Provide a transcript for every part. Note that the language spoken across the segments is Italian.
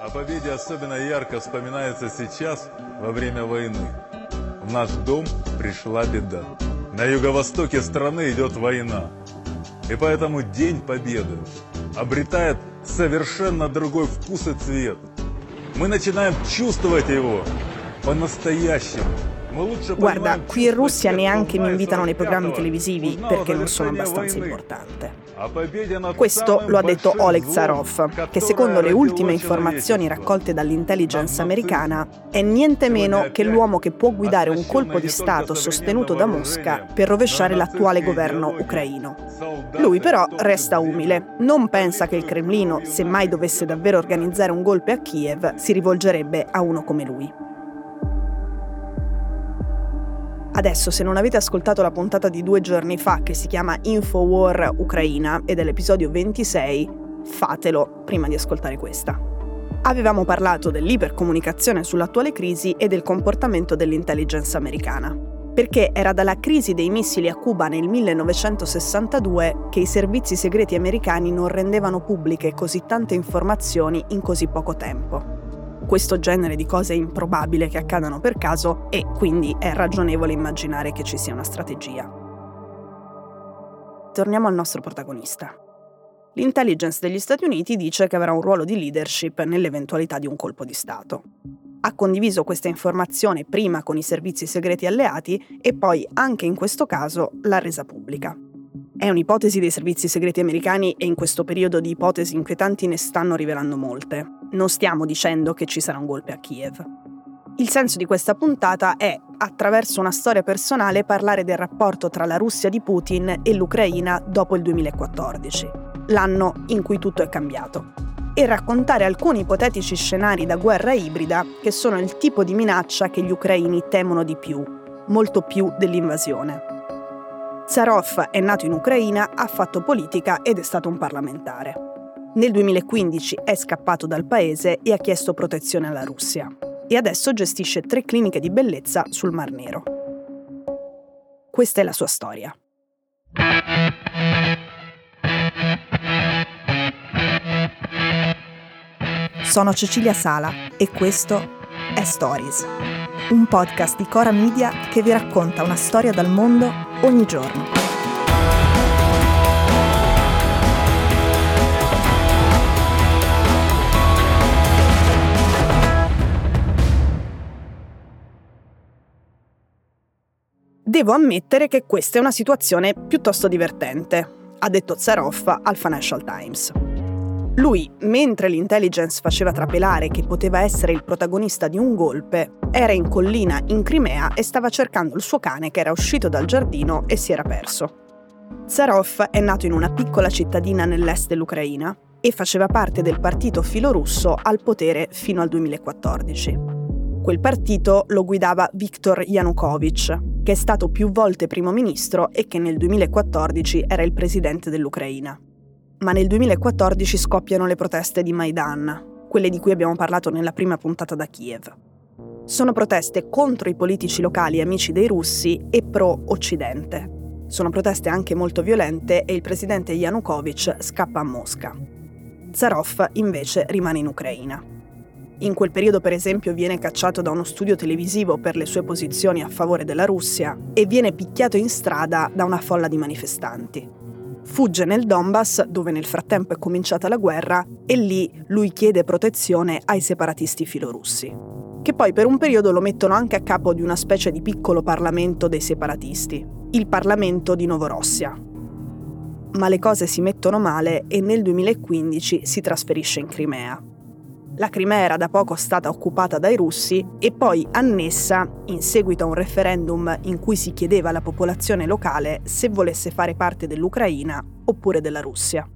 О победе особенно ярко вспоминается сейчас, во время войны. В наш дом пришла беда. На юго-востоке страны идет война. И поэтому День Победы обретает совершенно другой вкус и цвет. Мы начинаем чувствовать его по-настоящему. Guarda, qui in Russia neanche mi invitano nei programmi televisivi perché non sono abbastanza importante. Questo lo ha detto Oleg Zarov, che secondo le ultime informazioni raccolte dall'intelligence americana è niente meno che l'uomo che può guidare un colpo di Stato sostenuto da Mosca per rovesciare l'attuale governo ucraino. Lui però resta umile, non pensa che il Cremlino, se mai dovesse davvero organizzare un golpe a Kiev, si rivolgerebbe a uno come lui. Adesso, se non avete ascoltato la puntata di due giorni fa che si chiama Infowar Ucraina ed è l'episodio 26, fatelo prima di ascoltare questa. Avevamo parlato dell'ipercomunicazione sull'attuale crisi e del comportamento dell'intelligence americana. Perché era dalla crisi dei missili a Cuba nel 1962 che i servizi segreti americani non rendevano pubbliche così tante informazioni in così poco tempo questo genere di cose è improbabile che accadano per caso e quindi è ragionevole immaginare che ci sia una strategia. Torniamo al nostro protagonista. L'intelligence degli Stati Uniti dice che avrà un ruolo di leadership nell'eventualità di un colpo di Stato. Ha condiviso questa informazione prima con i servizi segreti alleati e poi, anche in questo caso, l'ha resa pubblica. È un'ipotesi dei servizi segreti americani e in questo periodo di ipotesi inquietanti ne stanno rivelando molte non stiamo dicendo che ci sarà un golpe a Kiev. Il senso di questa puntata è, attraverso una storia personale, parlare del rapporto tra la Russia di Putin e l'Ucraina dopo il 2014, l'anno in cui tutto è cambiato, e raccontare alcuni ipotetici scenari da guerra ibrida che sono il tipo di minaccia che gli ucraini temono di più, molto più dell'invasione. Zarov è nato in Ucraina, ha fatto politica ed è stato un parlamentare. Nel 2015 è scappato dal paese e ha chiesto protezione alla Russia. E adesso gestisce tre cliniche di bellezza sul Mar Nero. Questa è la sua storia. Sono Cecilia Sala e questo è Stories, un podcast di Cora Media che vi racconta una storia dal mondo ogni giorno. Devo ammettere che questa è una situazione piuttosto divertente, ha detto Zarov al Financial Times. Lui, mentre l'intelligence faceva trapelare che poteva essere il protagonista di un golpe, era in collina in Crimea e stava cercando il suo cane che era uscito dal giardino e si era perso. Zarov è nato in una piccola cittadina nell'est dell'Ucraina e faceva parte del partito filorusso al potere fino al 2014. Quel partito lo guidava Viktor Yanukovych, che è stato più volte primo ministro e che nel 2014 era il presidente dell'Ucraina. Ma nel 2014 scoppiano le proteste di Maidan, quelle di cui abbiamo parlato nella prima puntata da Kiev. Sono proteste contro i politici locali amici dei russi e pro-Occidente. Sono proteste anche molto violente e il presidente Yanukovych scappa a Mosca. Zarov invece rimane in Ucraina. In quel periodo, per esempio, viene cacciato da uno studio televisivo per le sue posizioni a favore della Russia e viene picchiato in strada da una folla di manifestanti. Fugge nel Donbass, dove nel frattempo è cominciata la guerra, e lì lui chiede protezione ai separatisti filorussi, che poi per un periodo lo mettono anche a capo di una specie di piccolo parlamento dei separatisti, il Parlamento di Novorossia. Ma le cose si mettono male e nel 2015 si trasferisce in Crimea. La Crimea era da poco stata occupata dai russi e poi annessa in seguito a un referendum in cui si chiedeva alla popolazione locale se volesse fare parte dell'Ucraina oppure della Russia.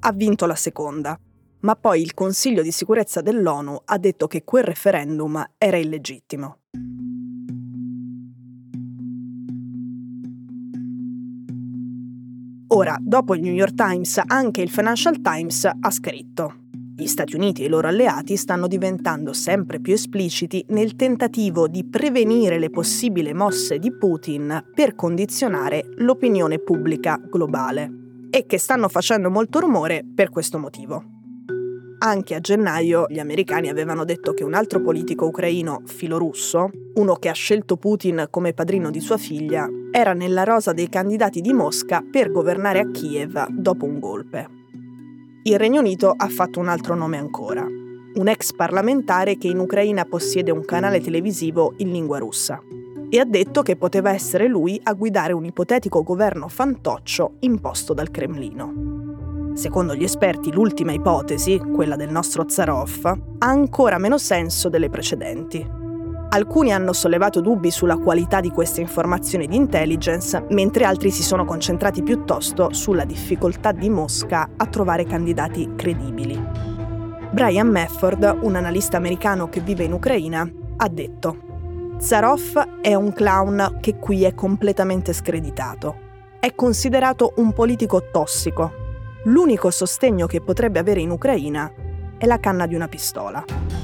Ha vinto la seconda, ma poi il Consiglio di sicurezza dell'ONU ha detto che quel referendum era illegittimo. Ora, dopo il New York Times, anche il Financial Times ha scritto gli Stati Uniti e i loro alleati stanno diventando sempre più espliciti nel tentativo di prevenire le possibili mosse di Putin per condizionare l'opinione pubblica globale e che stanno facendo molto rumore per questo motivo. Anche a gennaio gli americani avevano detto che un altro politico ucraino filorusso, uno che ha scelto Putin come padrino di sua figlia, era nella rosa dei candidati di Mosca per governare a Kiev dopo un golpe. Il Regno Unito ha fatto un altro nome ancora, un ex parlamentare che in Ucraina possiede un canale televisivo in lingua russa e ha detto che poteva essere lui a guidare un ipotetico governo fantoccio imposto dal Cremlino. Secondo gli esperti, l'ultima ipotesi, quella del nostro Zarov, ha ancora meno senso delle precedenti. Alcuni hanno sollevato dubbi sulla qualità di queste informazioni di intelligence, mentre altri si sono concentrati piuttosto sulla difficoltà di Mosca a trovare candidati credibili. Brian Mafford, un analista americano che vive in Ucraina, ha detto Zarov è un clown che qui è completamente screditato. È considerato un politico tossico, l'unico sostegno che potrebbe avere in Ucraina è la canna di una pistola.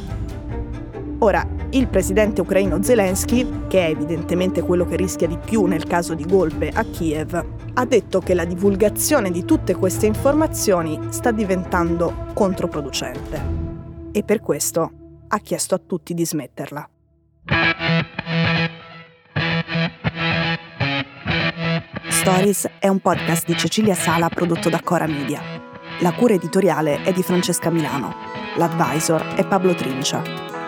Ora, il presidente ucraino Zelensky, che è evidentemente quello che rischia di più nel caso di golpe a Kiev, ha detto che la divulgazione di tutte queste informazioni sta diventando controproducente e per questo ha chiesto a tutti di smetterla. Stories è un podcast di Cecilia Sala prodotto da Cora Media. La cura editoriale è di Francesca Milano. L'advisor è Pablo Trincia.